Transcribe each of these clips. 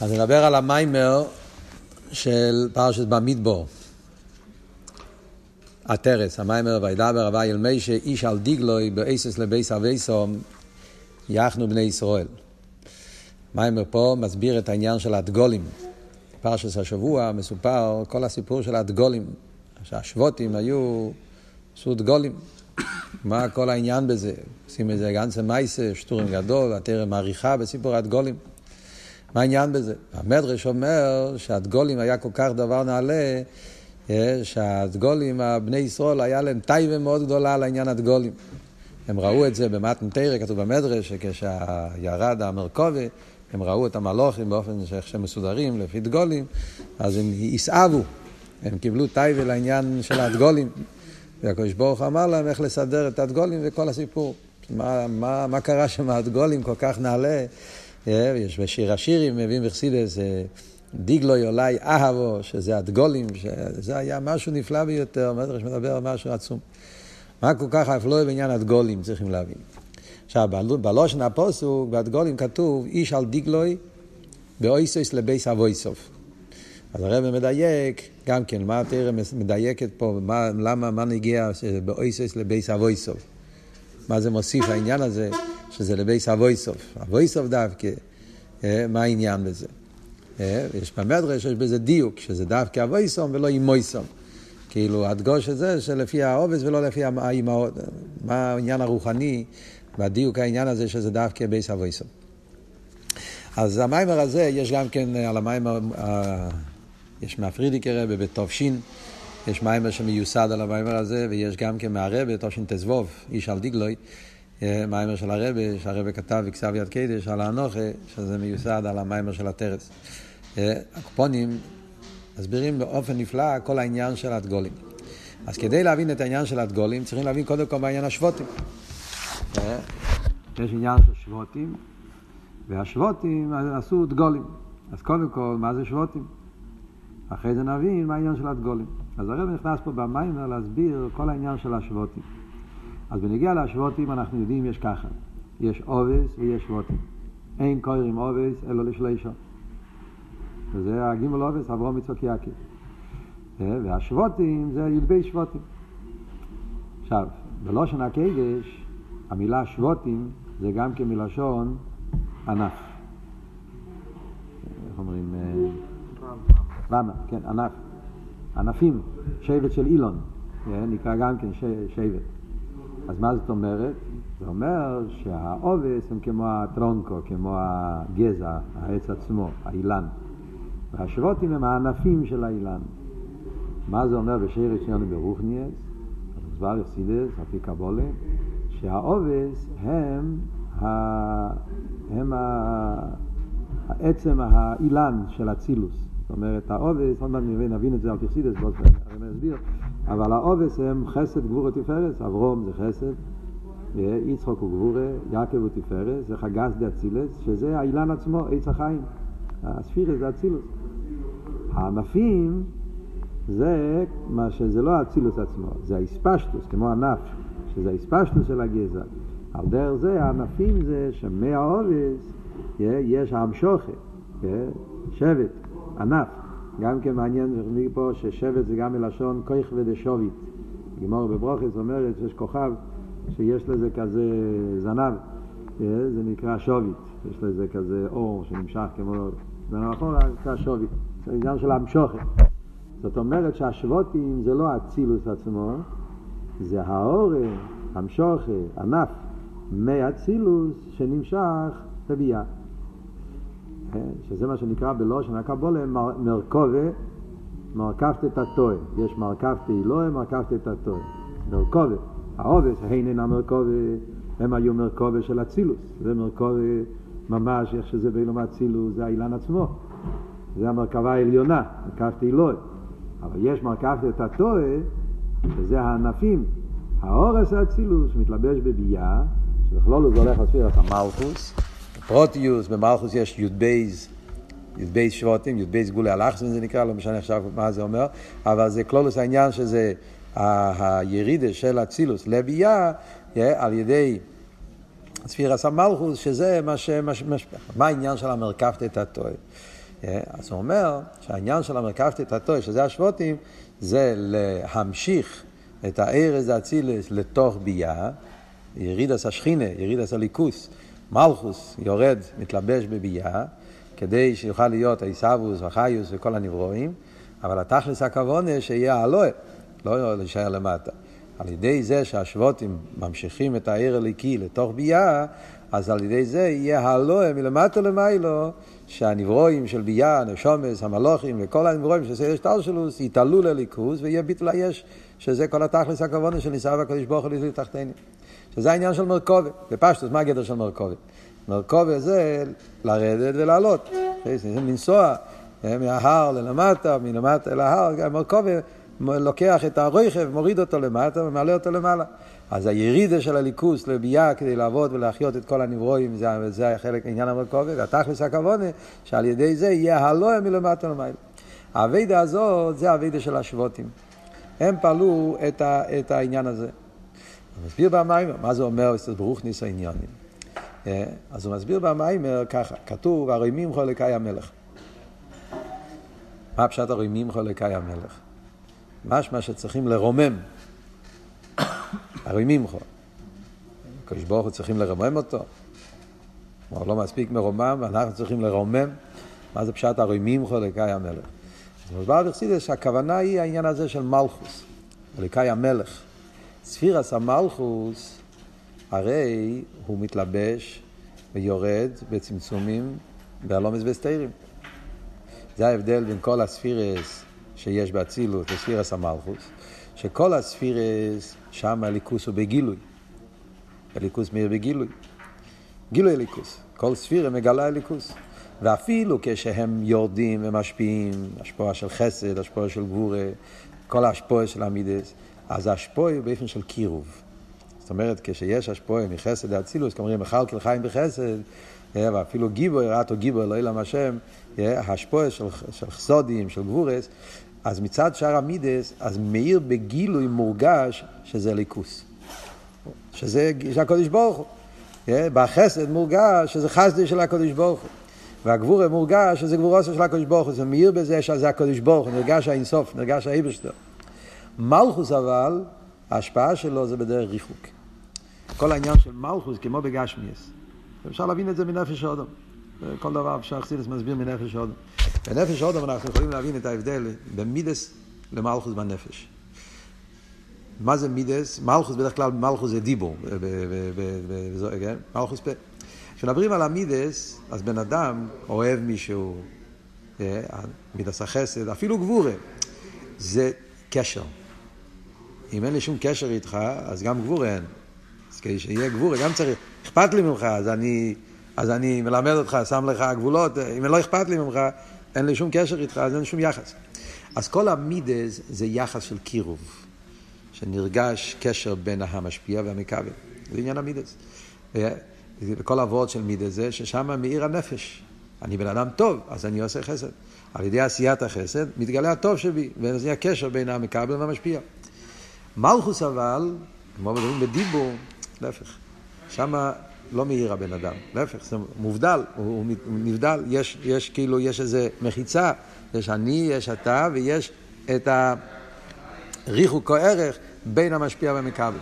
אז נדבר על המיימר של פרשת במדבור. הטרס, המיימר וידבר אבי אל מישה איש על דיגלוי באיסס לבייס אבייסום יחנו בני ישראל. מיימר פה מסביר את העניין של הדגולים. פרשת השבוע מסופר כל הסיפור של הדגולים, שהשבוטים היו, עשו דגולים. מה כל העניין בזה? עושים איזה גנצה מייסה, שטורים גדול, התרם מעריכה בסיפור הדגולים. מה העניין בזה? המדרש אומר שהדגולים היה כל כך דבר נעלה, אה, שהדגולים, הבני ישראל, היה להם טייבה מאוד גדולה על עניין הדגולים. הם ראו את זה במתן תרא, כתוב במדרש, שכשירד המרכובה, הם ראו את המלוכים באופן שאיך שהם מסודרים, לפי דגולים, אז הם יסעבו, הם קיבלו טייבה לעניין של הדגולים. והקדוש ברוך אמר להם איך לסדר את הדגולים וכל הסיפור. מה, מה, מה קרה שם הדגולים כל כך נעלה? אה, יש בשיר השירים, מביאים בחסידס, אה, דיגלו יולי אהבו, שזה הדגולים, שזה היה משהו נפלא ביותר, מדרש מדבר על משהו עצום. מה כל כך האפלוי בעניין הדגולים, צריכים להבין. עכשיו, בלושן הפוסוק, בהדגולים כתוב, איש על דיגלוי באויסויס לבייס אבויסוף. אז הרב מדייק, גם כן, מה התרא מדייקת פה, מה, למה, מה נגיע באותות לבית אבותם. מה זה מוסיף העניין הזה, שזה לבית אבותם. אבותם דווקא, אה, מה העניין בזה? אה, יש במדרש, יש בזה דיוק, שזה דווקא אבותם ולא אמותם. כאילו, הדגש הזה שלפי העובס ולא לפי האימהות. מה העניין הרוחני והדיוק העניין הזה שזה דווקא בית אבותם. אז המאמר הזה, יש גם כן על המאמר, יש מהפרידיקר רבי בתופשין, יש מיימר שמיוסד על המיימר הזה, ויש גם כן מהרבה, תושין תזבוב, איש על דיגלוי, מיימר של הרבה, שהרבה כתב בכתב יד קדש על האנוכה, שזה מיוסד על המיימר של הטרס. הקופונים מסבירים באופן נפלא כל העניין של הדגולים. אז כדי להבין את העניין של הדגולים, צריכים להבין קודם כל בעניין השבוטים. יש עניין של שבוטים, והשבוטים עשו דגולים. אז קודם כל, מה זה שבוטים? אחרי זה נבין מה העניין של הדגולים. אז הרב נכנס פה במיימר להסביר כל העניין של השבוטים. אז בנגיע להשבוטים אנחנו יודעים יש ככה, יש עובס ויש שבוטים. אין קוירים עובס אלא לשלישו. וזה הגימל עובס, אברום יצחק יעקב. והשבוטים זה י"ב שבוטים. עכשיו, בלושן הקדש, המילה שבוטים זה גם כמלשון ענף. איך אומרים? רמה, כן, ענף. ענפים, שבט של אילון, נקרא גם כן שבט. אז מה זאת אומרת? זה אומר שהעובס הם כמו הטרונקו, כמו הגזע, העץ עצמו, האילן. והשבוטים הם הענפים של האילן. מה זה אומר בשיר יציון ברוכניאס? מוסבר יסידס, הפי קבולה, שהעובס הם, ה... הם ה... העצם האילן של אצילוס. זאת אומרת, העובס, עוד מעט נבין את זה על תכסידס, אני אסביר, אבל העובס הם חסד, גבור ותפארס, אברום זה חסד, יצחוק הוא גבורה, יעקב הוא תפארס, זה חגס דה אצילס, שזה האילן עצמו, עץ החיים. הספירס זה אצילוס. הענפים זה מה שזה לא האצילוס עצמו, זה האספשטוס, כמו ענף, שזה האספשטוס של הגזע. על דרך זה הענפים זה שמהעובס יש המשוכת, שבט, ענף. גם כן מעניין פה ששבט זה גם מלשון כויך ודשובית. גמור בברוכס אומרת שיש כוכב שיש לזה כזה זנב, זה נקרא שובית. יש לזה כזה אור שנמשך כמו זנב אחורה, זה נקרא שובית. זה עניין של המשוכת. זאת אומרת שהשבוטים זה לא האצילוס עצמו, זה האורן, המשוכת, ענף, מאצילוס שנמשך בביאה. שזה מה שנקרא בלושן הקבולה מרכובה, מרכבת הטועה. יש מרכבת אלוהים, מרכבת הטועה. מרכובה. האבות, הן הן המרכבה, הם היו מרכבה של אצילות. זה מרכובה ממש, איך שזה באילן אצילות, זה האילן עצמו. זה המרכבה העליונה, מרכבה עילאה. אבל יש מרכבה תתאה, שזה הענפים. האורות האצילות מתלבש בבי"ע, שבכלול זה הולך לספירת המלכות. פרטיות, במלכות יש י"ב, י"ב שבטים, י"ב גבולי אלכסון זה נקרא, לא משנה עכשיו מה זה אומר, אבל זה כלולוס העניין שזה הירידה של אצילוס לביאה על ידי ספירס המלכוס, שזה מה ש... מה, העניין של המרכבת את הטועה. אז הוא אומר שהעניין של המרכבתי את התוי, שזה השבוטים, זה להמשיך את הארז האצילס לתוך ביאה, ירידס השכינה, ירידס הליכוס, מלכוס יורד, מתלבש בביאה, כדי שיוכל להיות עיסאוווס וחיוס וכל הנברואים, אבל התכלס הכוונה שיהיה הלואה, לא להישאר למטה. על ידי זה שהשבוטים ממשיכים את העיר הליקי לתוך ביאה, אז על ידי זה יהיה הלואה מלמטה למיילו, שהנברואים של ביאה, נשומס, המלוכים וכל הנברואים של סדר שטלשלוס יתעלו לליכוז ויהיה ביטול היש, שזה כל התכלס הכוונה של ניסה והקדוש ברוך הוא לזיל תחתינו. שזה העניין של מרכובת. בפשטוס, מה הגדר של מרכובת? מרכובת זה לרדת ולעלות. זה לנסוע מההר ללמטה, מלמטה אל ההר, מרכובת לוקח את הרכב, מוריד אותו למטה ומעלה אותו למעלה. אז הירידה של הליכוס לביאה כדי לעבוד ולהחיות את כל הנברואים, זה, זה חלק עניין המרכובת, והתכלס הכוונה, שעל ידי זה יהיה הלואה מלמטה למעלה. האבידה הזאת זה האבידה של השבוטים. הם פעלו את, ה, את העניין הזה. הוא מסביר במיימר, מה זה אומר ברוך ניס העניונים. אה, אז הוא מסביר במיימר ככה, כתוב, הרימים חולקי המלך. מה פשט הרימים חולקי המלך? משמע שצריכים לרומם. הרימים חו. הקדוש ברוך הוא צריכים לרומם אותו. כלומר, לא מספיק מרומם, ואנחנו צריכים לרומם. מה זה פשט הרימים חולקי המלך? אז מוסבר בחסידס שהכוונה היא העניין הזה של מלכוס, חולקי המלך. ספירס המלכוס, הרי הוא מתלבש ויורד בצמצומים בהלומס וסתירים. זה ההבדל בין כל הספירס שיש באצילות לספירס המלכוס, שכל הספירס, שם הליכוס הוא בגילוי. הליכוס מאיר בגילוי. גילוי הליכוס. כל ספירה מגלה הליכוס. ואפילו כשהם יורדים ומשפיעים, השפועה של חסד, השפועה של גבורה, כל ההשפועה של המידס, אז ההשפועה היא באופן של קירוב. זאת אומרת, כשיש השפועה מחסד לאצילוס, כלומר, מכלכל חיים בחסד, אה, ואפילו גיבו, יראתו גיבו, אלוהי למה השם, השפועה של, של חסודים, של גבורס, אז מצד שאר המידס, אז מאיר בגילוי מורגש שזה ליכוס. שזה, שזה הקודש ברוך הוא. אה, בחסד מורגש שזה חסדי של הקודש ברוך הוא. והגבורה מורגש שזה גבורוסו של הקודש ברוך הוא. זה מאיר בזה שזה הקודש ברוך הוא, נרגש האינסוף, נרגש האיברשטר. מלכוס אבל, ההשפעה שלו זה בדרך ריחוק. כל העניין של מלכוס כמו בגשמיאס. אפשר להבין את זה מנפש אודם. כל דבר אפשר חסידס מסביר מנפש אודם. בנפש אודם אנחנו יכולים להבין את ההבדל בין מידס למלכוס בנפש. מה זה מידס? מלכוס בדרך כלל מלכוס זה דיבור, כן? מלכוס פה. כשמדברים על המידס, אז בן אדם אוהב מישהו, אה, מידס החסד, אפילו גבורה, זה קשר. אם אין לי שום קשר איתך, אז גם גבורה אין. אז כדי שיהיה גבורה, גם צריך, אכפת לי ממך, אז אני, אז אני מלמד אותך, שם לך גבולות, אם לא אכפת לי ממך, אין לי שום קשר איתך, אז אין שום יחס. אז כל המידס זה יחס של קירוב, שנרגש קשר בין המשפיע והמכבל. זה עניין המידס. וכל הוורד של מידס זה ששם מאיר הנפש. אני בן אדם טוב, אז אני עושה חסד. על ידי עשיית החסד מתגלה הטוב שבי, וזה הקשר בין המכבל והמשפיע. מלכוס אבל, כמו מדברים בדיבור, להפך. שם לא מאיר הבן אדם, להפך, זה מובדל, הוא, נבדל, יש, יש כאילו, יש איזה מחיצה, יש אני, יש אתה, ויש את הריחוק או ערך בין המשפיע והמכבל.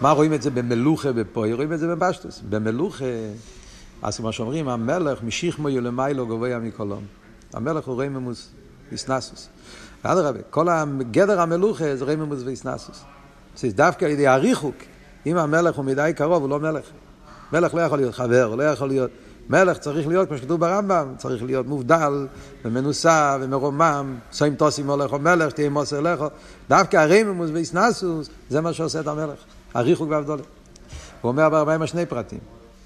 מה רואים את זה במלוכה בפוי? רואים את זה בבשטוס. במלוכה, אז כמו שאומרים, המלך משיחמו יולמיילו גבוה מקולום. המלך הוא רייממוס איסנסוס. אדרבה, כל גדר המלוכה זה רייממוס ואיסנסוס. זה דווקא על ידי הריחוק. אם המלך הוא מדי קרוב, הוא לא מלך. מלך לא יכול להיות חבר, לא יכול להיות... מלך צריך להיות, כמו שכתוב ברמב"ם, צריך להיות מובדל ומנוסה ומרומם, סוים תוסים הולך או מלך, תהיה מוסר לכו. דווקא הרייממוס ואיסנסוס, זה מה שעושה את המלך. הריחוק והבדולת. הוא אומר בארבעים שני פרטים.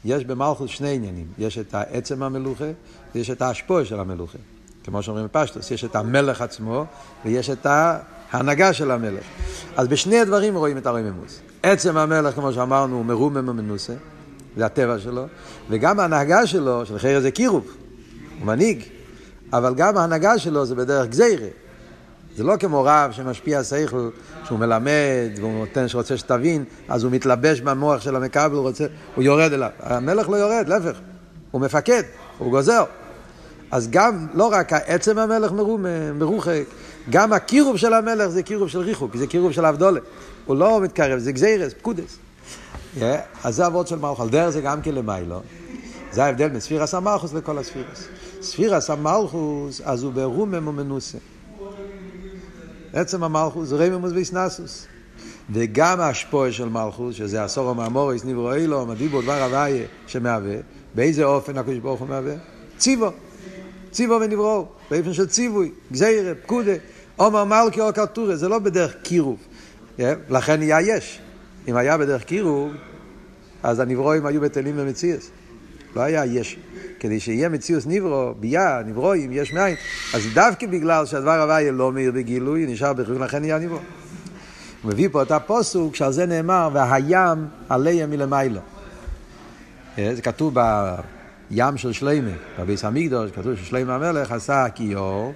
יש במלכוס שני עניינים. יש את העצם המלוכה ויש את ההשפוע של המלוכה. כמו שאומרים בפשטוס, יש את המלך עצמו ויש את ההנהגה של המלך. אז בשני הדברים רואים את הרוממוס. עצם המלך, כמו שאמרנו, הוא מרומם ומנוסה, זה הטבע שלו, וגם ההנהגה שלו, של חרא זה קירוב, הוא מנהיג, אבל גם ההנהגה שלו זה בדרך גזירה. זה לא כמו רב שמשפיע שכל, שהוא מלמד, והוא נותן שרוצה שתבין, אז הוא מתלבש במוח של המכבל, הוא, רוצה, הוא יורד אליו. המלך לא יורד, להפך, הוא מפקד, הוא גוזר. אז גם, לא רק עצם המלך מרוחק, גם הקירוב של המלך זה קירוב של ריחוק, זה קירוב של אבדולה. הוא לא מתקרב, זה גזירס, פקודס. Yeah, אז זה אבות של מלכוס, על דרך זה גם כן למיילו. זה ההבדל בין ספירס המלכוס לכל הספירס. ספירס המלכוס, אז הוא ברומם ומנוסה. עצם המלכוס זה רממוס ואיסנסוס. וגם ההשפועה של מלכוס, שזה הסורו מאמוריס, נברו אילו, מדיבו דבר הוויה שמהווה, באיזה אופן הקדוש ברוך הוא מהווה? ציבו. ציבו ונברו, באופן של ציווי, גזירה, פקודה. עומר מלכי או קרטורה, זה לא בדרך קירוב. Yeah, לכן נהיה יש. אם היה בדרך קירוב, אז הנברואים היו בטלים ומציאס. לא היה יש. כדי שיהיה מציאוס נברו, ביה, נברואים, יש מאין, אז דווקא בגלל שהדבר הבא יהיה לא מאיר בגילוי, נשאר בחילוי, לכן נהיה נברו. הוא מביא פה את הפוסוק, שעל זה נאמר, והים עליהם מלמיילו. זה כתוב בים של שלמה, בביס המקדוש, כתוב ששלמה המלך עשה הכיור,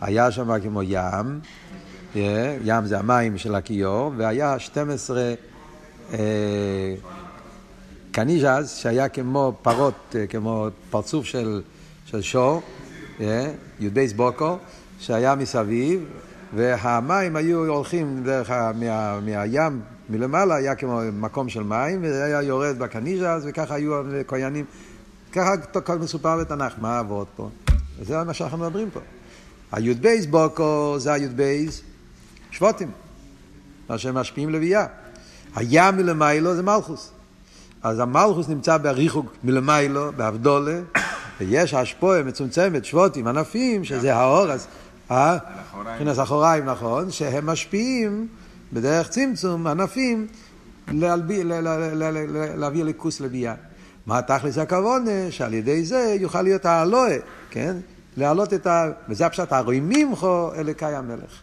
היה שם כמו ים, ים זה המים של הכיור, והיה 12 קניז'ז, שהיה כמו פרות, כמו פרצוף של, שור, יודבייס בוקו, שהיה מסביב, והמים היו הולכים דרך, מה, מהים מלמעלה, היה כמו מקום של מים, וזה היה יורד בקניז'ז, וככה היו כהנים. ככה מסופר בתנ"ך, מה העבוד פה? וזה מה שאנחנו מדברים פה. הי"ב בוקו זה הי"ב שבוטים, מה שהם משפיעים לביאה. הים מלמיילו זה מלכוס. אז המלכוס נמצא בריחוק מלמיילו, באבדולה, ויש השפועה מצומצמת, שבוטים, ענפים, שזה האור, אז... אה? מבחינת אחוריים, נכון, שהם משפיעים בדרך צמצום ענפים להביא ליכוס לביאה. מה תכלס הכוונה? שעל ידי זה יוכל להיות האלוה, כן? להעלות את ה... וזה הפשט, הרוי ממכו אלוקי המלך.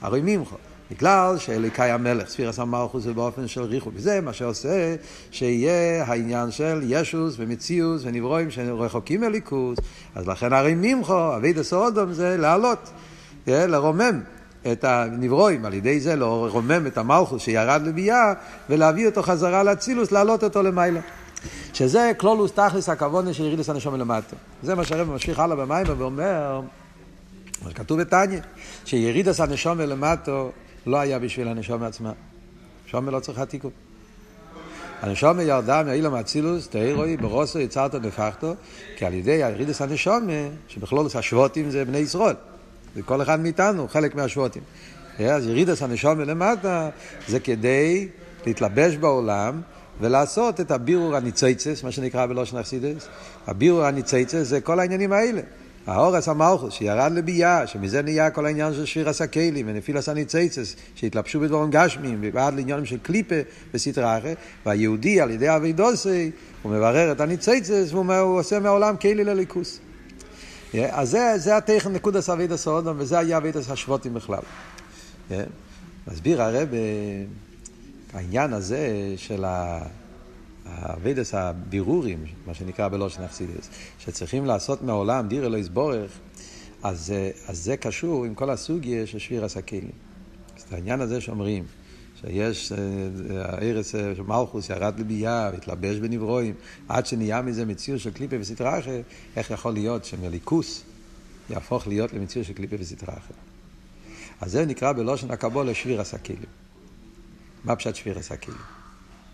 הרוי ממכו. בגלל שאלוקי המלך, ספירס המלכוס זה באופן של ריחוק. זה מה שעושה שיהיה העניין של ישוס ומציאוס ונברואים שרחוקים מליכוס. אז לכן הרי ממכו, אבי דסאודום זה להעלות, לרומם. את הנברואים, על ידי זה לרומם את המלכוס שירד לביאה ולהביא אותו חזרה לאצילוס, להעלות אותו למעלה. שזה כלולוס תכלס הכוונה של ירידס הנשום מלמטה. זה מה שהרב ממשיך הלאה במים ואומר, מה שכתוב בתניא, שירידס הנשום מלמטה לא היה בשביל הנשום עצמה. הנשום לא צריכה תיקון. הנשום ירדה מאילום אצילוס, תאירוי, ברוסו, יצרת נפחתו, כי על ידי הירידס הנשום, שבכלולוס השבותים זה בני ישראל. זה כל אחד מאיתנו, חלק מהשבותים. אז ירידס הנשום מלמטה זה כדי להתלבש בעולם ולעשות את הבירור הניצייצס, מה שנקרא בלושן אכסידס. הבירור הניצייצס זה כל העניינים האלה. האורס המלכוס שירד לביאה, שמזה נהיה כל העניין של שיר הסקיילים ונפילס הניצייצס, שהתלבשו בדבורם גשמיים, ועד לעניינים של קליפה וסטרה אחרת, והיהודי על ידי אבי דוסי, הוא מברר את הניצייצס, והוא עושה מהעולם כלי לליכוס. אז זה, הטכן נקודס אבידס האודום, וזה היה אבידס השבותים בכלל. מסביר הרב העניין הזה של האבידס הבירורים, מה שנקרא בלושן אכסידס, שצריכים לעשות מהעולם דיר אלוהיס בורך, אז, אז זה קשור עם כל הסוגיה של שביר הסכלים. אז העניין הזה שאומרים, שיש הארץ של מלכוס ירד לביאה והתלבש בנברואים, עד שנהיה מזה מציאות של קליפה וסטרה אחר, איך יכול להיות שמליכוס יהפוך להיות למציאות של קליפה וסטרה אחר. אז זה נקרא בלושן הקבולה שביר הסכלים. מה פשט שביר הסכלים?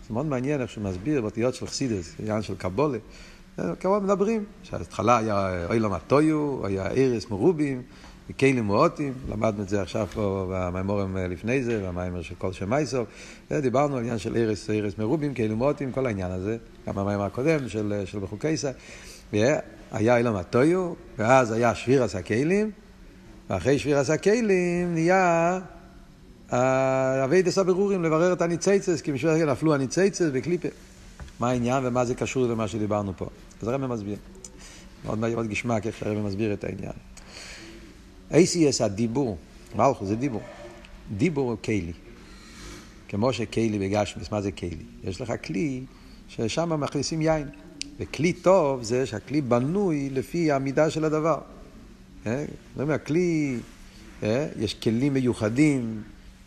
זה מאוד מעניין איך שהוא מסביר באותיות של חסידס, עניין של קבולה. כמובן מדברים, שההתחלה היה אילם הטויו, היה ארס מרובים, וכלים מועטים, למדנו את זה עכשיו פה במימורים לפני זה, במיימר של כל שם מייסוף, דיברנו על עניין של ארס, ארס מרובים, כלים מועטים, כל העניין הזה, גם במיימר הקודם של, של בחוקייסא, היה אילם הטויו, ואז היה שבירס הכלים, ואחרי שבירס הכלים נהיה אבי דסה ברורים לברר את הניצייצס, כי בשביל זה נפלו הניצייצס וקליפה. מה העניין ומה זה קשור למה שדיברנו פה. אז הרב מסביר. מאוד מאוד גשמק איך שהרב מסביר את העניין. ACS הדיבור, מלכו זה דיבור. דיבור הוא כלי. כמו שכלי בגשמס, מה זה כלי? יש לך כלי ששם מכניסים יין. וכלי טוב זה שהכלי בנוי לפי המידה של הדבר. אה? זאת אומרת, כלי, אה? יש כלים מיוחדים,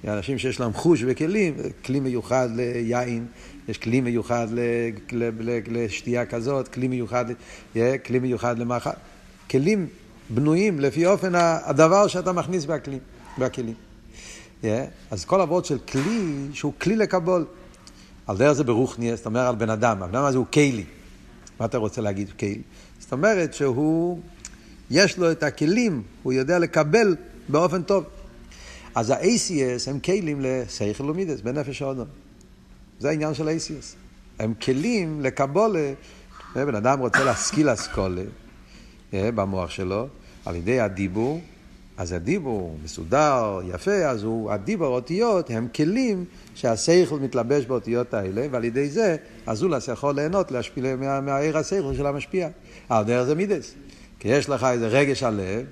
אנשים שיש להם חוש וכלים, כלי מיוחד ליין, יש כלי מיוחד לשתייה כזאת, כלי מיוחד, כלי מיוחד למאכל. הכלים בנויים לפי אופן הדבר שאתה מכניס בכלים. בכלים. Yeah, אז כל עבוד של כלי, שהוא כלי לקבול. על דרך זה ברוכניאס, זאת אומרת על בן אדם, הבן אדם הזה הוא כלי. מה אתה רוצה להגיד כלי? זאת אומרת שהוא, יש לו את הכלים, הוא יודע לקבל באופן טוב. אז ה-ACS הם כלים לשכל ומידס, בנפש האודום. זה העניין של ה-ACS. הם כלים לקבולה. בן אדם רוצה להשכיל אסכולה במוח שלו, על ידי הדיבור, אז הדיבור מסודר, יפה, אז הוא, הדיבור, אותיות, הם כלים שהשכל מתלבש באותיות האלה, ועל ידי זה הזולס יכול ליהנות, להשפיע מה, מהעיר השכל של המשפיע. על דרך זה מידס. כי יש לך איזה רגש הלב,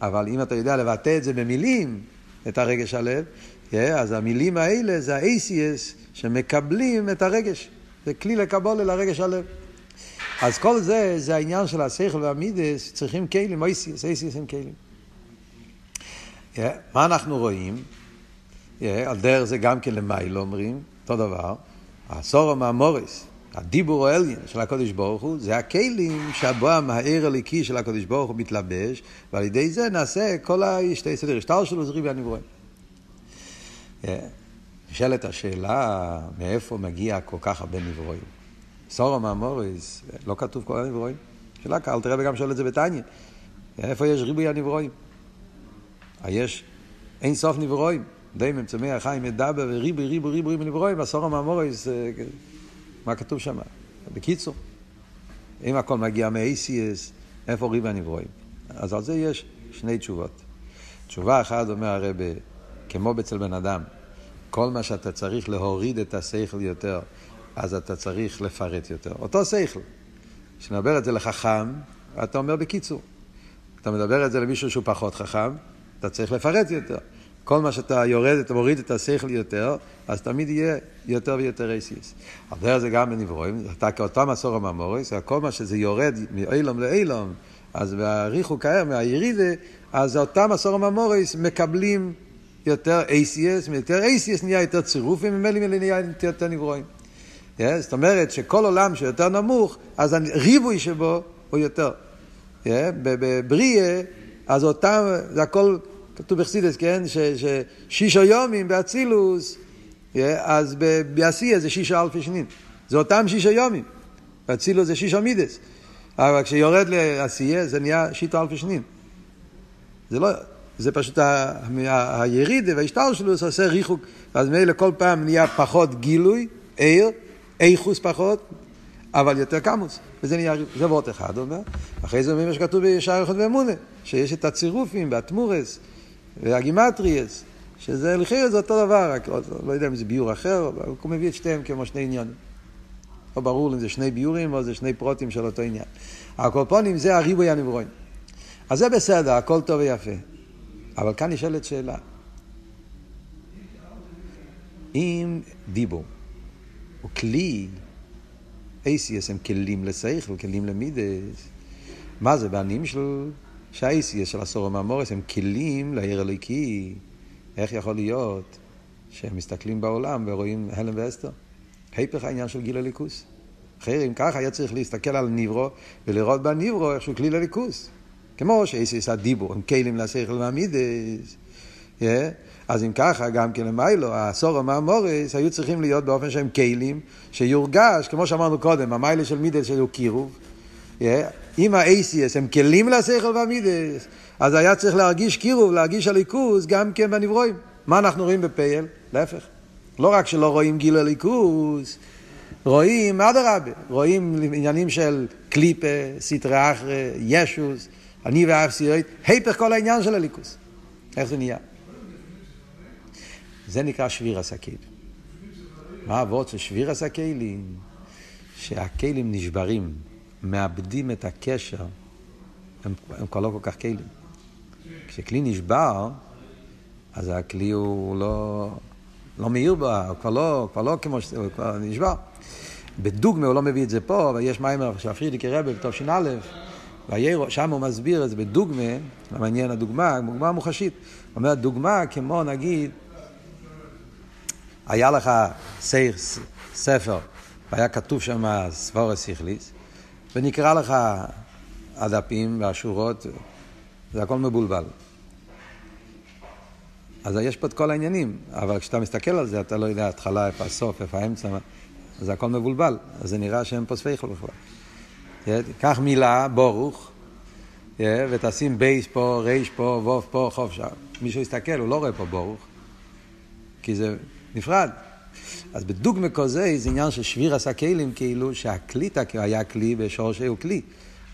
אבל אם אתה יודע לבטא את זה במילים, את הרגש הלב, אז המילים האלה זה ה-ACS שמקבלים את הרגש. זה כלי לקבול אל הרגש הלב. אז כל זה, זה העניין של השכל והמידס, צריכים כלים, ACS, ACS הם כלים. Yeah, מה אנחנו רואים? Yeah, על דרך זה גם כן למייל אומרים, אותו דבר. הסורו מהמוריס, הדיבור האליין של הקודש ברוך הוא, זה הכלים שבו המהער הליקי של הקודש ברוך הוא מתלבש, ועל ידי זה נעשה כל השתי סדר השטר שלו, ריבי הנברואים. נשאלת השאלה, מאיפה מגיע כל כך הרבה נברואים? סורו מהמוריס, לא כתוב כל הנברואים. שאלה קל, תראה וגם שואל את זה בתניא. איפה יש ריבי הנברואים? יש אין סוף נברואים. די מצמח חיים ידבר וריבי ריבי ריבי ריבי נברואים, הסורו מהמוריס, מה כתוב שם? בקיצור, אם הכל מגיע מ-ACS, איפה ריבי הנברואים? אז על זה יש שני תשובות. תשובה אחת אומר הרב, כמו אצל בן אדם, כל מה שאתה צריך להוריד את השכל יותר, אז אתה צריך לפרט יותר. אותו שכל. כשנדבר את זה לחכם, אתה אומר בקיצור. אתה מדבר את זה למישהו שהוא פחות חכם, אתה צריך לפרט יותר. כל מה שאתה יורד, אתה מוריד את השכל יותר, אז תמיד יהיה יותר ויותר. על דרך זה גם בנברואים, אתה כאותם עשור הממורס, כל מה שזה יורד מאילום לאילום, אז בהריחו כאר, מהירידה, אז אותם עשור הממורס מקבלים יותר ACS, מיותר ACS נהיה יותר צירוף, וממילא נהיה יותר נברואים. Yeah, זאת אומרת שכל עולם שיותר נמוך, אז הריבוי שבו הוא יותר. Yeah, בבריאה, אז אותם, זה הכל כתוב בחסידס, כן? ששישה יומים באצילוס, אז בעשייה זה שישה אלפי שנים. זה אותם שישה יומים. באצילוס זה שישה מידס. אבל כשיורד לעשייה זה נהיה שישה אלפי שנים. זה לא, זה פשוט היריד וההשתל שלו זה עושה ריחוק, ואז מילא כל פעם נהיה פחות גילוי, עיר, איכוס פחות, אבל יותר קמוס. וזה נהיה, זה וורט אחד אומר. אחרי זה אומרים מה שכתוב בישר אחד ואמונה, שיש את הצירופים והתמורס. והגימטריאס, שזה לכאורה זה אותו דבר, רק לא, לא יודע אם זה ביור אחר, אבל הוא מביא את שתיהם כמו שני עניינים. לא ברור אם זה שני ביורים או זה שני פרוטים של אותו עניין. הקולפונים זה הריבוי הנברואים. אז זה בסדר, הכל טוב ויפה. אבל כאן נשאלת שאלה. אם דיבור הוא כלי, אייסיאס הם כלים לשכל, כלים למידס, מה זה בעניים של שהאיסיאס של הסורו מהמורס הם כלים לעיר הליקי. איך יכול להיות שהם מסתכלים בעולם ורואים הלם ואסתר? היפך העניין של גיל הליכוס. אחרי אם ככה היה צריך להסתכל על ניברו ולראות בניברו איכשהו כלי לליכוס. כמו שאיסיס הדיבור, הם כלים לשכל והמידס. Yeah. אז אם ככה, גם כן למיילו, הסורו מהמורס היו צריכים להיות באופן שהם כלים, שיורגש, כמו שאמרנו קודם, המיילה של מידס שהוא קירוב. Yeah. אם ה-ACS הם כלים לשכל והמידס, אז היה צריך להרגיש קירוב, להרגיש הליכוז גם כן בנברואים. מה אנחנו רואים בפייל? להפך. לא רק שלא רואים גיל הליכוז, רואים, אדרבה, רואים עניינים של קליפה, סטרי אחרי, ישוס, אני ואפסירית, היפך כל העניין של הליכוז. איך זה נהיה? זה נקרא שביר הסכלים. מה אבות של שביר הסכלים? שהכלים נשברים. מאבדים את הקשר, הם, הם כבר לא כל כך כלים. כשכלי נשבר, אז הכלי הוא לא, לא מאיר בו, הוא כבר לא, כבר לא כמו שהוא כבר נשבר. בדוגמה הוא לא מביא את זה פה, אבל יש מיימר של הפרידיקי רבי בתש"א, שם הוא מסביר את זה בדוגמה, מעניין הדוגמה, דוגמה מוחשית. הוא אומר, דוגמה כמו נגיד, היה לך ספר, והיה כתוב שם סבורס סיכליס, ונקרא לך הדפים והשורות, זה הכל מבולבל. אז יש פה את כל העניינים, אבל כשאתה מסתכל על זה, אתה לא יודע התחלה, איפה הסוף, איפה האמצע, זה הכל מבולבל, אז זה נראה שאין פה ספייכל בכלל. קח מילה, בורוך, ותשים בייס פה, רייש פה, ווף פה, חוף שם. מישהו יסתכל, הוא לא רואה פה בורוך, כי זה נפרד. אז בדוגמא כזה זה עניין של שביר עשה כלים, כאילו שהקליטה היה כלי בשורשי הוא כלי.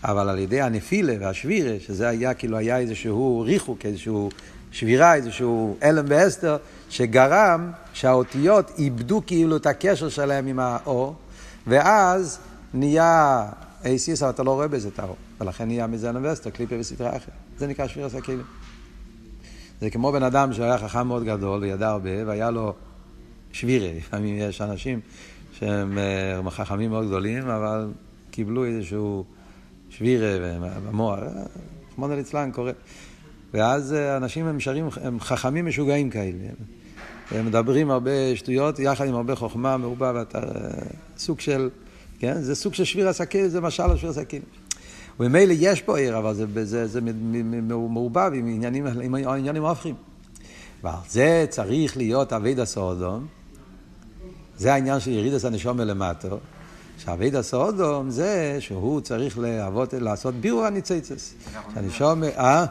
אבל על ידי הנפילה והשבירה, שזה היה כאילו היה איזשהו ריחוק, איזשהו שבירה, איזשהו הלם ואסתר, שגרם שהאותיות איבדו כאילו את הקשר שלהם עם האור, ואז נהיה אייסיס, אבל אתה לא רואה בזה את האור, ולכן נהיה מזה הלם ואסתר, קליפה וסדרה אחרת. זה נקרא שביר עשה כלים. זה כמו בן אדם שהיה חכם מאוד גדול וידע הרבה, והיה לו שבירה. לפעמים יש אנשים שהם אה, חכמים מאוד גדולים, אבל קיבלו איזשהו שבירה במוח. רחמנא ליצלן קורה. ואז אה, אנשים הם שרים, הם חכמים משוגעים כאלה. הם מדברים הרבה שטויות יחד עם הרבה חוכמה מעובה, ואתה סוג של, כן? זה סוג של שביר עסקים, זה משל על שביר עסקים. וממילא יש פה עיר, אבל זה, זה, זה מעובב עם עניינים, עם עניינים הופכים. ועל זה צריך להיות אביד הסעודום. זה העניין של ירידס הנשום מלמטו. שאביד הסעודום זה שהוא צריך לעבוד, לעשות בירו הניציצס. שהנשום, אה?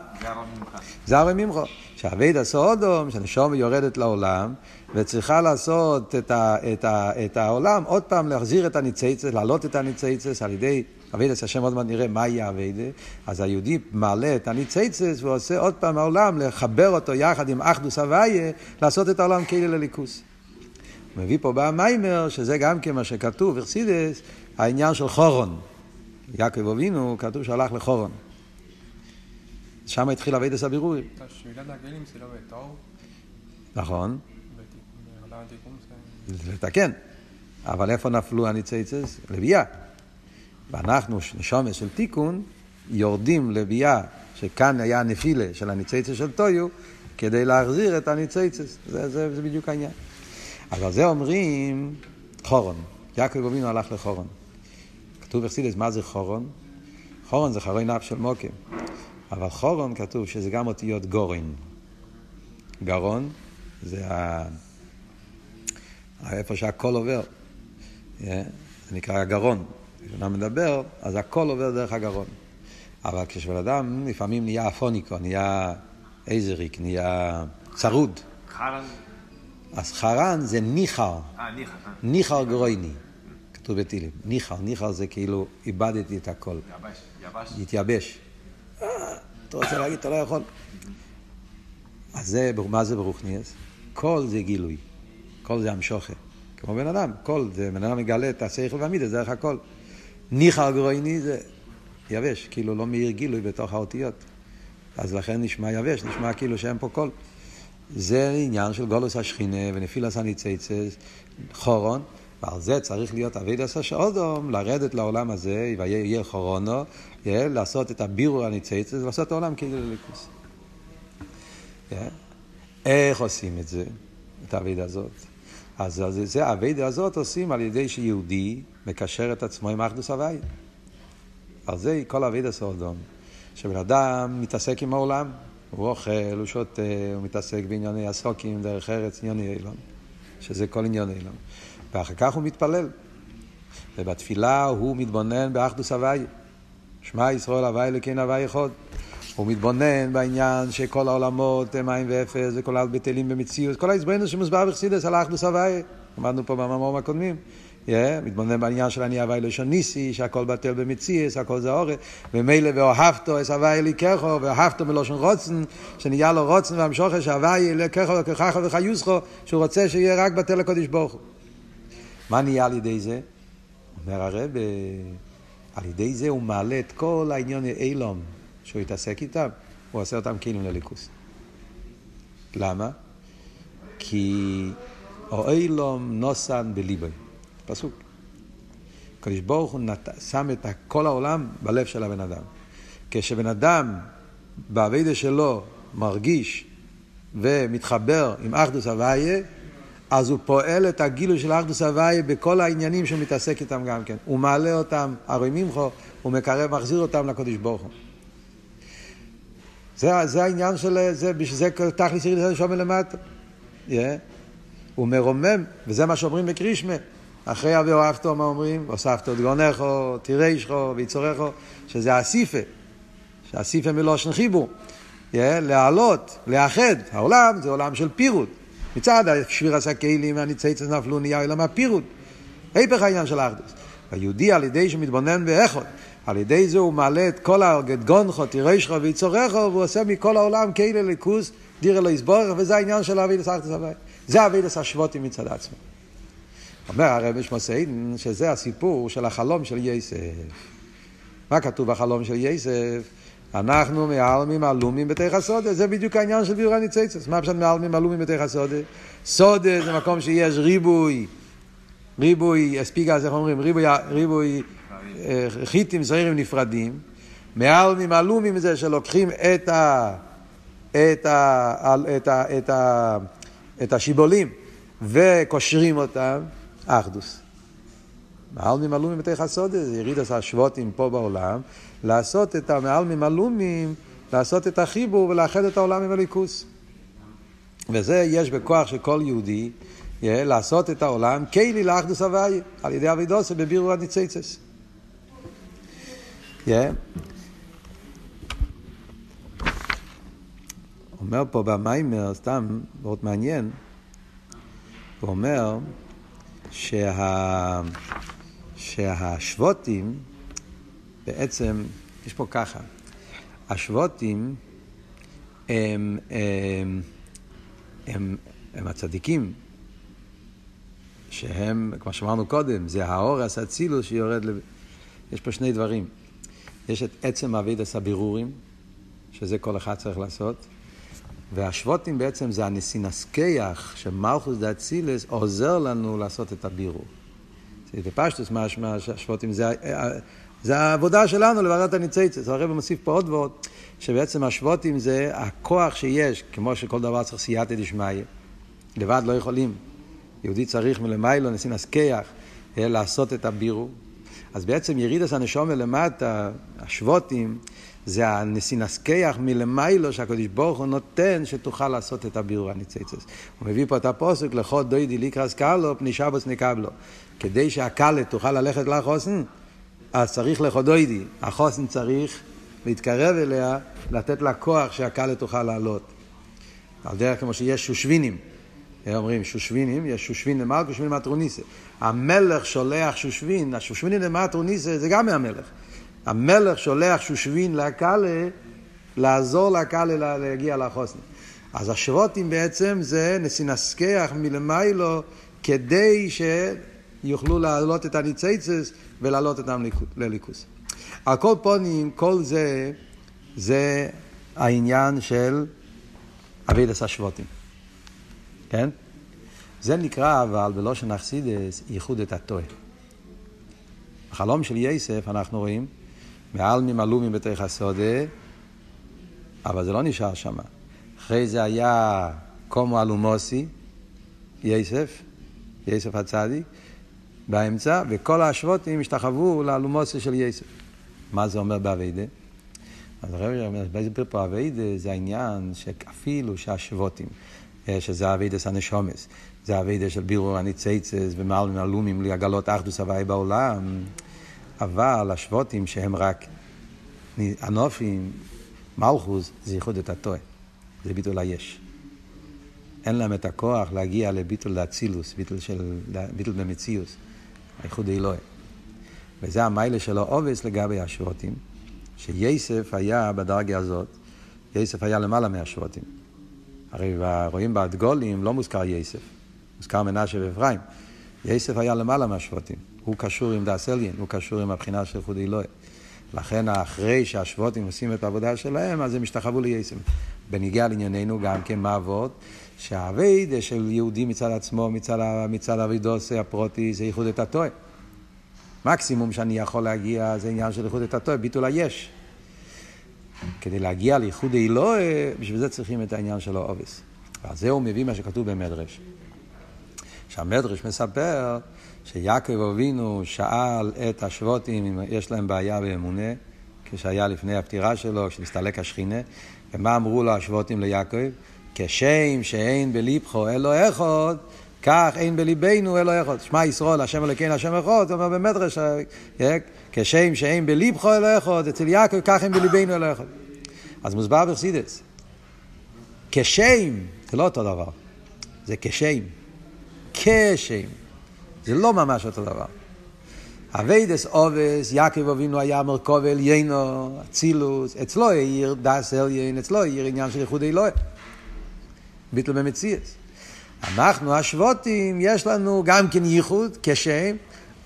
זה הרי ממחו. שאביד הסעודום, שהנשום יורדת לעולם, וצריכה לעשות את, ה, את, ה, את העולם, עוד פעם להחזיר את הניציצס, להעלות את הניציצס על ידי אבידס השם עוד מעט נראה מה יהיה אבידה, אז היהודי מעלה את הניציצס ועושה עוד פעם העולם, לחבר אותו יחד עם אחדוס הוויה, לעשות את העולם כאילו לליכוס. הוא מביא פה במיימר, שזה גם כן מה שכתוב, אכסידס, העניין של חורון. יעקב אבינו, כתוב שהלך לחורון. שם התחיל אבידס הבירורים. נכון. לתקן. אבל איפה נפלו הניציצס? לביאה. ואנחנו, נשומס של תיקון, יורדים לביאה, שכאן היה הנפילה של הניציצס של טויו, כדי להחזיר את הניציצס. זה, זה, זה בדיוק העניין. אז על זה אומרים חורון. יעקב אבינו הלך לחורון. כתוב בחסידס, מה זה חורון? חורון זה חרוי נף של מוקם. אבל חורון כתוב שזה גם אותיות גורן. גרון זה ה... איפה שהכל עובר. זה נקרא הגרון. כשאדם מדבר, אז הכל עובר דרך הגרון. אבל כשבן אדם לפעמים נהיה אפוניקו, נהיה איזריק, נהיה צרוד. אז חרן זה ניחר. אה, ניחר. אה. ניחר גרויני. כתוב בתהילים. ניחר, ניחר זה כאילו איבדתי את הכל. יבש. יבש. התייבש. אה, אתה רוצה להגיד, אתה לא יכול. אז זה, מה זה ברוכניאס? כל זה גילוי. כל זה המשוכה. כמו בן אדם, כל זה, בן אדם מגלה את השכל והמידה, דרך הכל. ניחר גרויני זה יבש, כאילו לא מאיר גילוי בתוך האותיות. אז לכן נשמע יבש, נשמע כאילו שאין פה קול. זה עניין של גולוס השכינה ונפילס הניציצס, חורון, ועל זה צריך להיות אבידס השעודום, לרדת לעולם הזה, ויהיה חורונו, לעשות את הבירו הניציצס, לעשות את העולם כאילו לליכוס. איך עושים את זה, את האבידה הזאת? אז זה האבידה הזאת עושים על ידי שיהודי מקשר את עצמו עם אחדוס הוואי. על זה כל אבידה סעודום. שבן אדם מתעסק עם העולם, הוא אוכל, הוא שותה, הוא מתעסק בענייני הסוקים, דרך ארץ, ענייני אילון, שזה כל ענייני אילון. ואחר כך הוא מתפלל. ובתפילה הוא מתבונן באחדוס הוואי. שמע ישראל הוואי אלוקינו הוואי אחד. הוא מתבונן בעניין שכל העולמות הם מים ואפס וכל בטלים במציאות, כל ההסברנו שמוסבר בחסידס על האחדוס הוואי. למדנו פה במאמרים הקודמים. Yeah, מתבונן בעניין של אני הוואי לשון ניסי, שהכל בטל במציאס, הכל זה אורת, ומילא ואוהבתו אס הוואי אליקחו, ואוהבתו מלושן רוצן, שנהיה לו רוצן והמשוכר שהוואי אליקחו וככחו וחיוסחו, שהוא רוצה שיהיה רק בטל הקודש ברוך הוא. מה נהיה על ידי זה? אומר הרב, על ידי זה הוא מעלה את כל העניין אילום שהוא התעסק איתם, הוא עושה אותם כאילו לליכוס. למה? כי אילום נוסן בליבוי. פסוק. הקדוש ברוך הוא נת... שם את כל העולם בלב של הבן אדם. כשבן אדם באבידה שלו מרגיש ומתחבר עם אחדוס אבייה, אז הוא פועל את הגילוי של אחדוס אבייה בכל העניינים שהוא מתעסק איתם גם כן. הוא מעלה אותם, הרי ממחו, הוא מקרב, מחזיר אותם לקדוש ברוך הוא. זה, זה העניין של, זה, בשביל זה תכלס יריד הנשום מלמטה. Yeah. הוא מרומם, וזה מה שאומרים בקרישמה. אחרי אבי אוהבתו, מה אומרים? הוספתו את גאונכו, תירשכו ויצורךו, שזה אסיפה, שאסיפה מלושן חיבור. Yeah, להעלות, לאחד. העולם זה עולם של פירוט. מצד שבירת הסקלים והניציצס נפלו נהיה עולם הפירוט. היפך העניין של האחדוס. היהודי על ידי שמתבונן באחד, על ידי זה הוא מעלה את כל הגדגונכו, תירשכו ויצורךו, והוא עושה מכל העולם כאילו ליכוס, דירה לא יסבורך, וזה העניין של אבי לסחטס הבית. זה אבי השבותים מצד עצמו. אומר הרב שמוסיין שזה הסיפור של החלום של יסף. מה כתוב בחלום של יסף? אנחנו מעלמים עלומים בתוך הסודה, זה בדיוק העניין של ביור הניציצס. מה פשוט מעלמים עלומים בתוך הסודה? סודה זה מקום שיש ריבוי, ריבוי, הספיגה, איך אומרים? ריבוי, ריבוי אה, חיטים זעירים נפרדים. מעלמים עלומים זה שלוקחים את ה... את ה... את ה... את ה... את השיבולים וקושרים אותם, אחדוס. מעלמים עלומים בתוך הסודה, זה יריד עשה שבותים פה בעולם, לעשות את המעלמים עלומים, לעשות את החיבור ולאחד את העולם עם הליכוס. וזה יש בכוח של כל יהודי, yeah, לעשות את העולם כלי לאחדוס הוואי, על ידי אבידוסה בבירו הניציצס. Yeah. אומר פה במיימר, סתם, מאוד מעניין, הוא אומר שה... שהשבותים, בעצם, יש פה ככה, השבותים הם, הם, הם, הם הצדיקים, שהם, כמו שאמרנו קודם, זה האור הסצילוס שיורד, לב... יש פה שני דברים. יש את עצם אבידס הבירורים, שזה כל אחד צריך לעשות, והשבותים בעצם זה הנסינסקייח שמלכוס דה אצילס עוזר לנו לעשות את הבירור. בפשטוס משמע שהשבותים זה, זה העבודה שלנו לוועדת הניציצס. הרב מוסיף פה עוד ועוד, שבעצם השבותים זה הכוח שיש, כמו שכל דבר צריך סייעתא דשמיא. לבד לא יכולים. יהודי צריך מלמיילו נסינסקייח לעשות את הבירור. אז בעצם ירידס הנשום מלמטה, השבותים, זה הנסינסקח מלמיילו שהקדוש ברוך הוא נותן שתוכל לעשות את הבירור הניציצס. הוא מביא פה את הפוסק לכו דוידי ליקרס קלו פני שבוס נקבלו. כדי שהקלה תוכל ללכת לחוסן, אז צריך לכו דוידי. החוסן צריך להתקרב אליה, לתת לה כוח שהקלה תוכל לעלות. על דרך כמו שיש שושבינים. אומרים שושבינים, יש שושבין למעלה ושושבין למטרוניסה. המלך שולח שושבין, השושבינים למטרוניסה זה גם מהמלך. המלך שולח שושבין לקאלה, לעזור לקאלה להגיע לחוסן. אז השבותים בעצם זה נסינסקח מלמיילו כדי שיוכלו להעלות את הניציצס ולהעלות אותם לליכוס. על כל פונים, כל זה, זה העניין של אבידס השבותים. כן? זה נקרא אבל בלושן אכסידס ייחוד את הטועה. בחלום של יסף אנחנו רואים מעלמים עלומים בתוך הסודה, אבל זה לא נשאר שם. אחרי זה היה קומו אלומוסי, יסף, יסף הצדיק, באמצע, וכל השבותים השתחוו לאלומוסי של יסף. מה זה אומר באביידה? אז הרב אומר, באיזה פיר פה אביידה זה העניין שאפילו שהשבותים, אה, שזה אביידס הנשומס, זה אביידה של בירור הניציצס ומעלמים עלומים להגלות אחדוס הוואי בעולם. אבל השבותים שהם רק הנופים, מלכוס, זה ייחוד את הטועה, זה ביטול היש. אין להם את הכוח להגיע לביטול לאצילוס, ביטול, של, ביטול במציאוס, הייחוד האלוהי. וזה המיילה שלו עובס לגבי השבותים, שיסף היה בדרגה הזאת, יסף היה למעלה מהשבותים. הרי רואים באדגולים לא מוזכר יסף, מוזכר מנשה ואפרים. יסף היה למעלה מהשבותים. הוא קשור עם דאס אליין, הוא קשור עם הבחינה של חודי אלוהי. לכן אחרי שהשבותים עושים את העבודה שלהם, אז הם השתחוו לייסם. בניגיע לענייננו גם כן מעבוד, שהאביידה של יהודי מצד עצמו, מצד, מצד אבידוס הפרוטי, זה ייחוד את הטועה. מקסימום שאני יכול להגיע זה עניין של ייחוד את הטועה, ביטול היש. כדי להגיע לייחוד אלוהי, בשביל זה צריכים את העניין של האובס. ועל זה הוא מביא מה שכתוב במדרש. שהמדרש מספר שיעקב אבינו שאל את השבוטים אם יש להם בעיה באמונה, כשהיה לפני הפטירה שלו, כשנסתלק השכינה, ומה אמרו לו השבטים ליעקב? כשם שאין בלבך אלא אחד, כך אין בליבנו אלא אחד. שמע ישראל, השם אלוקינו, השם אחד, הוא אומר במדרש, אה, כשם שאין בלבך אלא אחד, אצל יעקב, כך אין בליבנו אלא אחד. אז מוסבר בחסידות. כשם, זה לא אותו דבר, זה כשם. כשם. זה לא ממש אותו דבר. עבודת אבות, יעקב אבינו היה מרכבה עילאה, אצילות, אצלו האיר דעת עליון, אצלו האיר עניין של ייחוד אלוהי. ביטל במציאס. אנחנו השבוטים, יש לנו גם כן ייחוד כשם,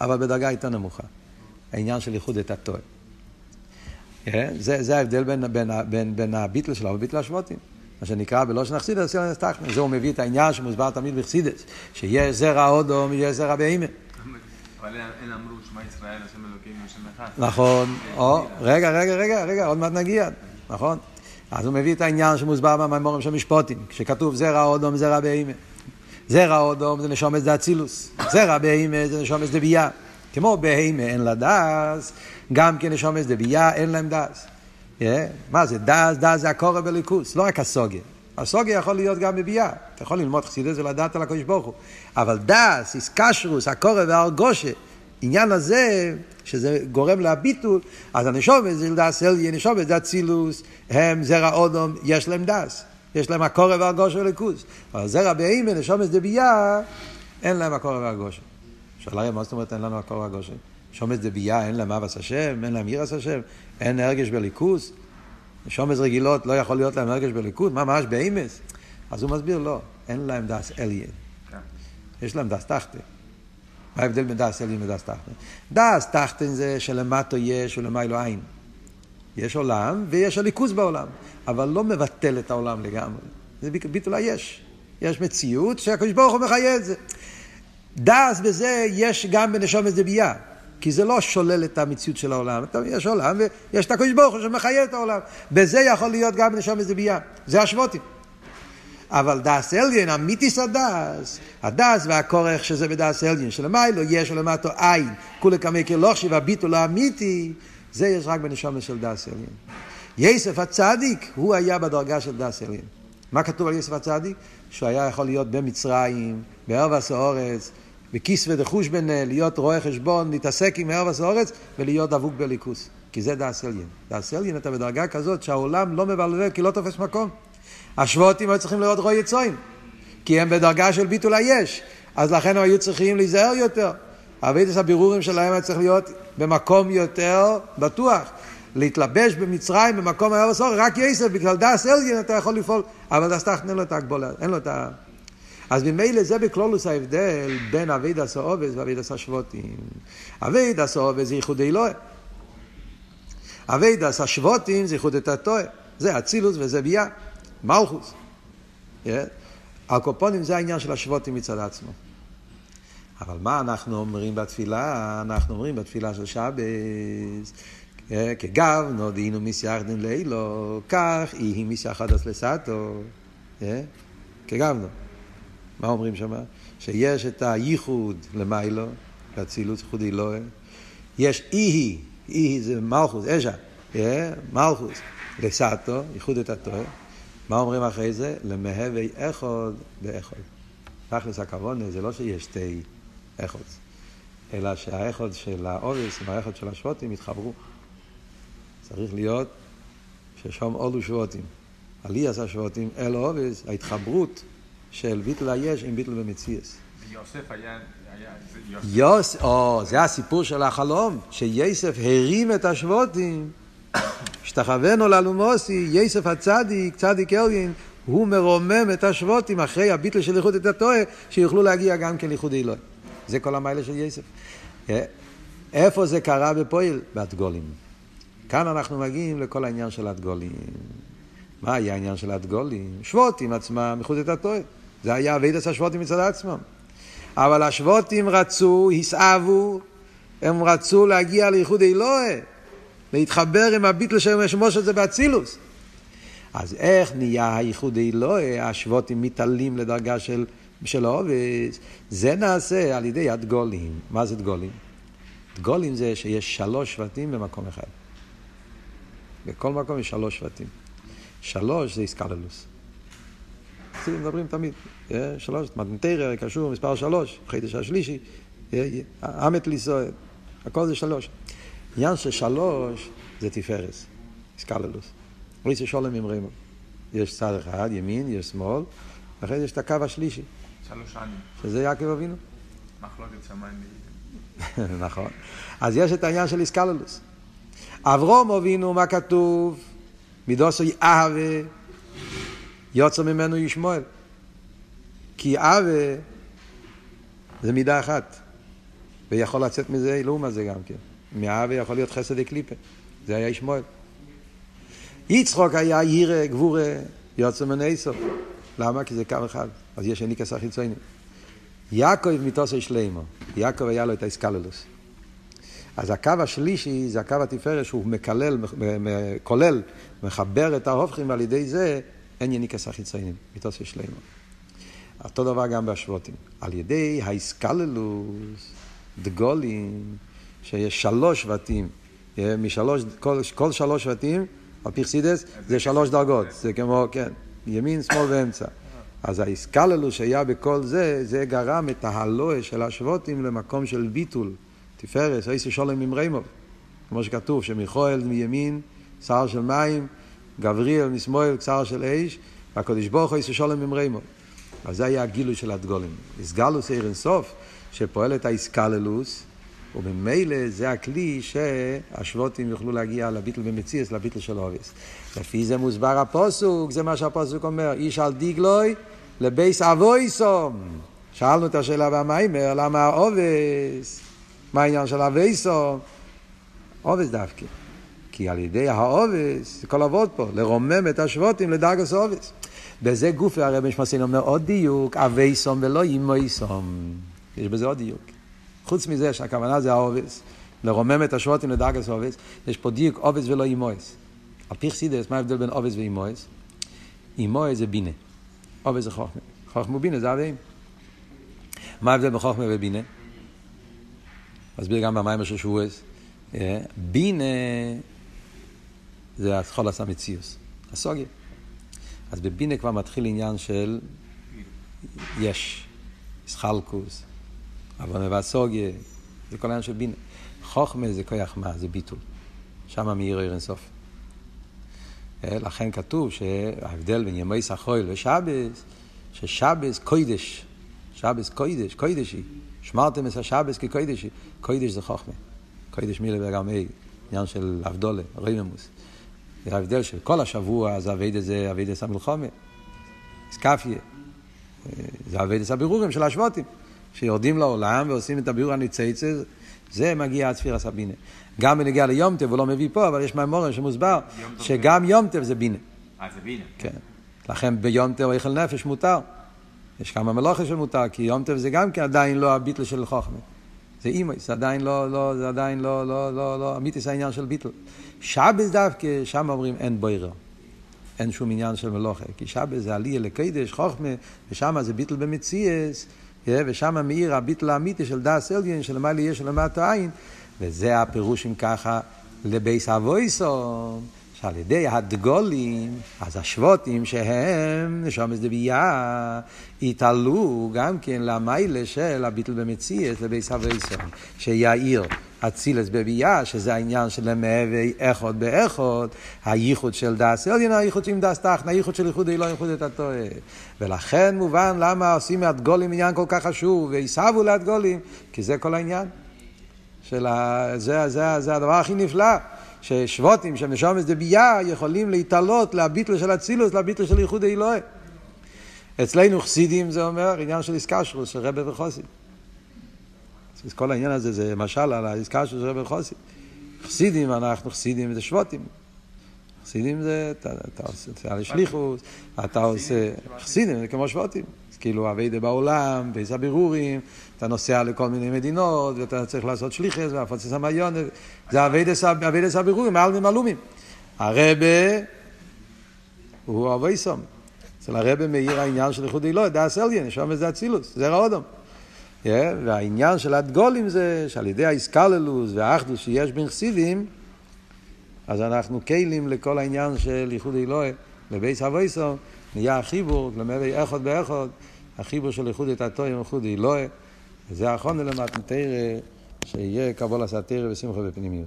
אבל בדרגה יותר נמוכה. העניין של ייחוד את הטועה. כן? זה, ההבדל בין, בין, בין, בין הביטל שלו וביטל השבוטים. מה שנקרא בלושן אכסידס. זה הוא מביא את העניין שמוסבר תמיד בחסידס, שיהיה זרע אודום, יהיה זרע בהימה. אבל אין אמרו שמע ישראל, השם אלוקינו, השם אחד. נכון. או, רגע, רגע, רגע, רגע, עוד מעט נגיע. נכון. אז הוא מביא את העניין שמוסבר במאמרים של משפטים, כשכתוב זרע אדם, זרע בהמה. זרע אדם זה נשמות דאצילות, זרע בהמה זה נשמות דבי"ע. כמו בהמה אין לה דעת, גם כן נשמות דבי"ע אין להם דעת. מה זה דעת? דעת זה הכרה באלוקות, לא רק השגה. השגה יכול להיות גם בבי"ע. אתה יכול ללמוד חסידות ולדעת על הקדוש ברוך הוא. אבל דעת, התקשרות, הכרה והרגשה, עניין הזה, שזה גורם לביטול, אז הנשומת זה דס אליה, נשומת זה אצילוס, הם זרע אודום, יש להם דס. יש להם הקורא והרגושה וליכוס. אבל זרע בהימה, נשומת זה ביאה, אין להם הקורא והרגושה. שאלה מה זאת אומרת אין לנו הקורא והרגושה? נשומת זה ביאה, אין להם אבס השם, אין להם ירס השם, אין הרגש בליכוס. נשומס רגילות לא יכול להיות להם הרגש בליכוד, ממש באימס. אז הוא מסביר, לא, אין להם דס אליין. יש להם דס תחתן. מה ההבדל בין דס אליין ודס תחתן? דס תחתן זה שלמטו יש ולמיילו אין. יש עולם ויש הליכוז בעולם, אבל לא מבטל את העולם לגמרי. זה ביטול היש. יש מציאות שהקדוש ברוך הוא מחיה את זה. דס בזה יש גם בנשומת דבייה. כי זה לא שולל את המציאות של העולם. יש עולם ויש את הקדוש ברוך הוא שמחיה את העולם. בזה יכול להיות גם נשום איזה בייה. זה השבטים. אבל דעת עליון, אמיתית הדעת, הדעת וההכרה שזה בדעת עליון, שלמעלה יש ולמטה אין, כולא קמיה כלא חשיב והביטול האמיתי, זה יש רק בנשמות של דעת עליון. יוסף הצדיק, הוא היה בדרגה של דעת עליון. מה כתוב על יוסף הצדיק? שהוא היה יכול להיות במצרים, בערוות הארץ, בכתבא דחושבנא, להיות רואה חשבון, להתעסק עם ערוות הארץ ולהיות דבוק באלוקות. כי זה דעת עליון. אתה בדרגה כזאת שהעולם לא מבלבל כי לא תופס מקום. השבטים היו צריכים להיות רועי צאן. כי הם בדרגה של ביטול היש. אז לכן הם היו צריכים להיזהר יותר. עבודת הבירורים שלהם היה צריך להיות במקום יותר בטוח. להתלבש במצרים במקום הערוות הארץ, רק יוסף, בגלל עליון אתה יכול לפעול. אבל תחתון אין לו את ההגבולה, אין לו את ה... אז ממילא זה בכללות ההבדל בין עבודת האבות ועבודת השבטים. אבי דס האובס זה ייחוד אלוהי. אבי דס השבוטים זה ייחוד את. זה אצילוס וזה ביה. מלכוס. הקופונים זה העניין של השבוטים מצד עצמו. אבל מה אנחנו אומרים בתפילה? אנחנו אומרים בתפילה של שבס, כגב נודינו מסייחדן לאילו, כך יהי מסייחדס לסטו. כגבנו. מה אומרים שם? שיש את הייחוד למיילו, באצילות ייחוד אלוהי. יש איהי, איהי זה מלכוס, אשה, מלכוס, לסטו, ייחוד את הטועה. מה אומרים אחרי זה? למהווה אחד באחד. תכלס הכוונה זה לא שיש שתי אחד, אלא שהאחד של האורס האחד של השבוטים יתחברו. צריך להיות ששום עולו שבוטים. עליאס השבוטים אל האורס, ההתחברות של ביטל היש עם ביטל במציאס. יוסף היה... יוס, או, זה הסיפור של החלום, שיוסף הרים את השבוטים, השתחווינו לאלומוסי, יוסף הצדיק, צדיק אליין, הוא מרומם את השבוטים אחרי הביטל של איחוד את הטועה, שיוכלו להגיע גם כן לאיחוד אלוהי. זה כל המיילה של יוסף. איפה זה קרה בפועל? בהדגולים. כאן אנחנו מגיעים לכל העניין של הדגולים. מה היה העניין של הדגולים? שבוטים עצמם, איחוד את הטועה. זה היה אבידס השבוטים מצד עצמם. אבל השבוטים רצו, הסעבו, הם רצו להגיע לייחוד אלוהי, להתחבר עם הביטל של שמוש הזה באצילוס. אז איך נהיה הייחוד אלוהי? השבוטים מתעלים לדרגה של של העובס, זה נעשה על ידי הדגולים. מה זה דגולים? דגולים זה שיש שלוש שבטים במקום אחד. בכל מקום יש שלוש שבטים. שלוש זה איסקללוס. חסידים מדברים תמיד. אה, שלוש, מתנתרא קשור מספר שלוש, חידש השלישי, אמת ליסועד, הכל זה שלוש. עניין של שלוש זה תפארס, איסקללוס. ריסי שולם עם רמו. יש צד אחד, ימין, יש שמאל, ואחרי זה יש את הקו השלישי, שלוש שנים. שזה יעקב אבינו. מחלוקת שמיים. נכון. אז יש את העניין של איסקללוס. אברום אבינו, מה כתוב? מידוסו אהבה, יוצא ממנו ישמואל. כי אהבה זה מידה אחת, ויכול לצאת מזה אילום הזה גם כן. מאהבה יכול להיות חסד וקליפה, זה היה ישמואל. יצחוק היה ירא, גבורה, יוצא ממנו איסוף. למה? כי זה קו אחד, אז יש הניקס החיצוני. יעקב מיתוסי שלימו, יעקב היה לו את האיסקללוס. אז הקו השלישי זה הקו התפארת שהוא מקלל, כולל, מחבר את ההופכים ועל ידי זה אין יניקס החיציינים, מיתוסי שלימו. אותו דבר גם בהשבותים. על ידי האיסקללוס, דגולים, שיש שלוש שבטים, אה, משלוש, כל, כל שלוש שבטים, על פי חסידס, זה שלוש דרגות, זה כמו, כן, ימין, שמאל ואמצע. אז האיסקללוס שהיה בכל זה, זה גרם את ההלואה של השבותים למקום של ביטול, תפארס, איסי שולם ממריימוב. כמו שכתוב, שמיכואל מימין, שר של מים, גבריאל משמאל, שר של אש, והקדוש ברוך הוא איסי שולם ממריימוב. אז זה היה הגילוי של הדגולים. איסגלוס עיר אינסוף, שפועל את האיסקללוס, וממילא זה הכלי שהשבטים יוכלו להגיע לביטול במציאות, לביטול של אבות. לפי זה מוסבר הפסוק, זה מה שהפסוק אומר, איש על דגלו לבית אבותם. שאלנו את השאלה במאמר, למה האבות? מה העניין של אבותם? אבות דווקא. כי על ידי האבות, זה כל העבודה פה, לרומם את השבטים לדרגת אבות. בזה גופי הרב משמעסין אומר עוד דיוק, אבותם ולא אמותם. יש בזה עוד דיוק. חוץ מזה שהכוונה זה האבות, לרומם את השבטים לדרגת אבות, יש פה דיוק אבות ולא אמהות. על פי חסידות, מה ההבדל בין אבות ואמהות? אמהות זה בינה, אבות זה חוכמה. חוכמה ובינה זה אב ואם. מה ההבדל בין חוכמה ובינה? מסביר גם במאמר של שבועות. אה, בינה זה התחלת המציאות, השגה. אז בבינה כבר מתחיל עניין של יש, סחלקוס, עוונה והסוגיה, זה כל העניין של בינה. חוכמה זה כוח מה, זה ביטול. שם מאיר עיר אינסוף. אה, לכן כתוב שההבדל בין ימי סחויל ושבס, ששבס קוידש, שבס קוידש, קוידשי. שמרתם את השבס כקוידשי. קוידש זה חוכמה. קוידש מילה וגם עניין של אבדולה, ריממוס. זה ההבדל של כל השבוע, זה אביידה זה אביידה סמלחומה. סקפיה. זה אביידה סבירורים של השבותים. שיורדים לעולם ועושים את הביאור הניצייצה, זה מגיע עד ספירה סבינה. גם בנגיע ליום טב, הוא לא מביא פה, אבל יש מהמורן שמוסבר, שגם יום טב זה בינה. אה, זה בינה. כן. לכן ביום טב אוכל נפש מותר. יש כמה מלוכה שמותר, כי יום טב זה גם כן עדיין לא הביטל של חוכמה. זה אימויס, זה עדיין לא, לא, זה עדיין לא, לא, לא, לא, אמיתיס העניין של ביטל. שבס דווקא, שם אומרים אין בוירר. אין שום עניין של מלוכה, כי שבס זה עלייה לקדש, חוכמה, ושם זה ביטל במציאס, ושם מאיר הביטל האמיתי של דאס אליין, של למעלה יש ולמטה עין, וזה הפירוש אם ככה לבייס אבויסון, שעל ידי הדגולים, אז השבותים שהם נשומס דבייה, יתעלו גם כן למיילה של הביטל במציאס לבייס אבויסון, שיאיר אצילס בביאה, שזה העניין של המהווה אחד באחד, הייחוד של דס עליין, הייחוד עם דס תחתן, הייחוד של ייחוד אלוהים, ייחוד את הטועה. ולכן מובן למה עושים מהדגולים עניין כל כך חשוב, ויסבו להדגולים, כי זה כל העניין. של ה... זה, זה, זה הדבר הכי נפלא, ששבותים שהם נשומס דבייה יכולים להתעלות לביטל של אצילוס, לביטל של ייחוד אלוהים. אצלנו חסידים זה אומר עניין של איסקשרוס, של רבי וחוסים. אז כל העניין הזה זה משל על העסקה של רבי חוסי. חסידים, אנחנו חסידים זה שבותים. חסידים זה, אתה, עושה, אתה עושה חסידים זה כמו שבותים. כאילו אביידה בעולם, בייס הבירורים, אתה נוסע לכל מיני מדינות, ואתה צריך לעשות שליחס, והפוצץ המיון, זה אביידס הבירורים, מעל ממלומים. הרבה הוא אבייסום. אצל הרבי מאיר העניין של ייחוד אלוהי, דאס אליין, שם זה אצילוס, זה האודום. Yeah, והעניין של הדגולים זה שעל ידי האיסקללוס והאחדוס שיש בין חסידים, אז אנחנו כלים לכל העניין של ייחוד אלוהי, בבייס אבויסו, נהיה החיבור, למדי אחד באחד, החיבור של ייחוד את התוים וייחוד אלוהי, וזה האחרונה למתנתרא, שיהיה קבול הסתרא ושמחה בפנימיוס.